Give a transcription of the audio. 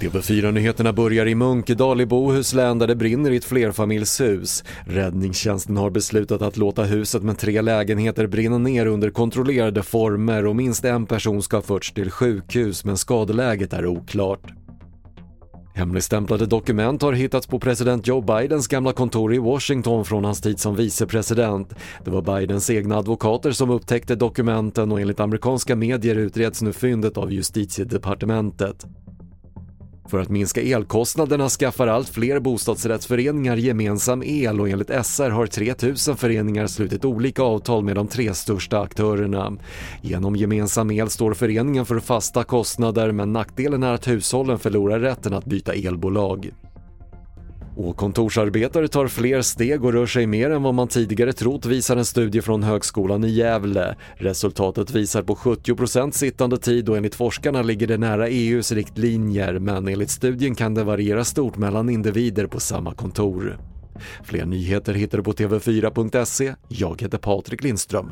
TV4-nyheterna börjar i Munkedal i Bohuslän där det brinner i ett flerfamiljshus. Räddningstjänsten har beslutat att låta huset med tre lägenheter brinna ner under kontrollerade former och minst en person ska ha förts till sjukhus men skadeläget är oklart. Hemligstämplade dokument har hittats på president Joe Bidens gamla kontor i Washington från hans tid som vicepresident. Det var Bidens egna advokater som upptäckte dokumenten och enligt amerikanska medier utreds nu fyndet av justitiedepartementet. För att minska elkostnaderna skaffar allt fler bostadsrättsföreningar gemensam el och enligt SR har 3000 föreningar slutit olika avtal med de tre största aktörerna. Genom gemensam el står föreningen för fasta kostnader men nackdelen är att hushållen förlorar rätten att byta elbolag. Och kontorsarbetare tar fler steg och rör sig mer än vad man tidigare trott visar en studie från Högskolan i Gävle. Resultatet visar på 70% sittande tid och enligt forskarna ligger det nära EUs riktlinjer men enligt studien kan det variera stort mellan individer på samma kontor. Fler nyheter hittar du på TV4.se. Jag heter Patrik Lindström.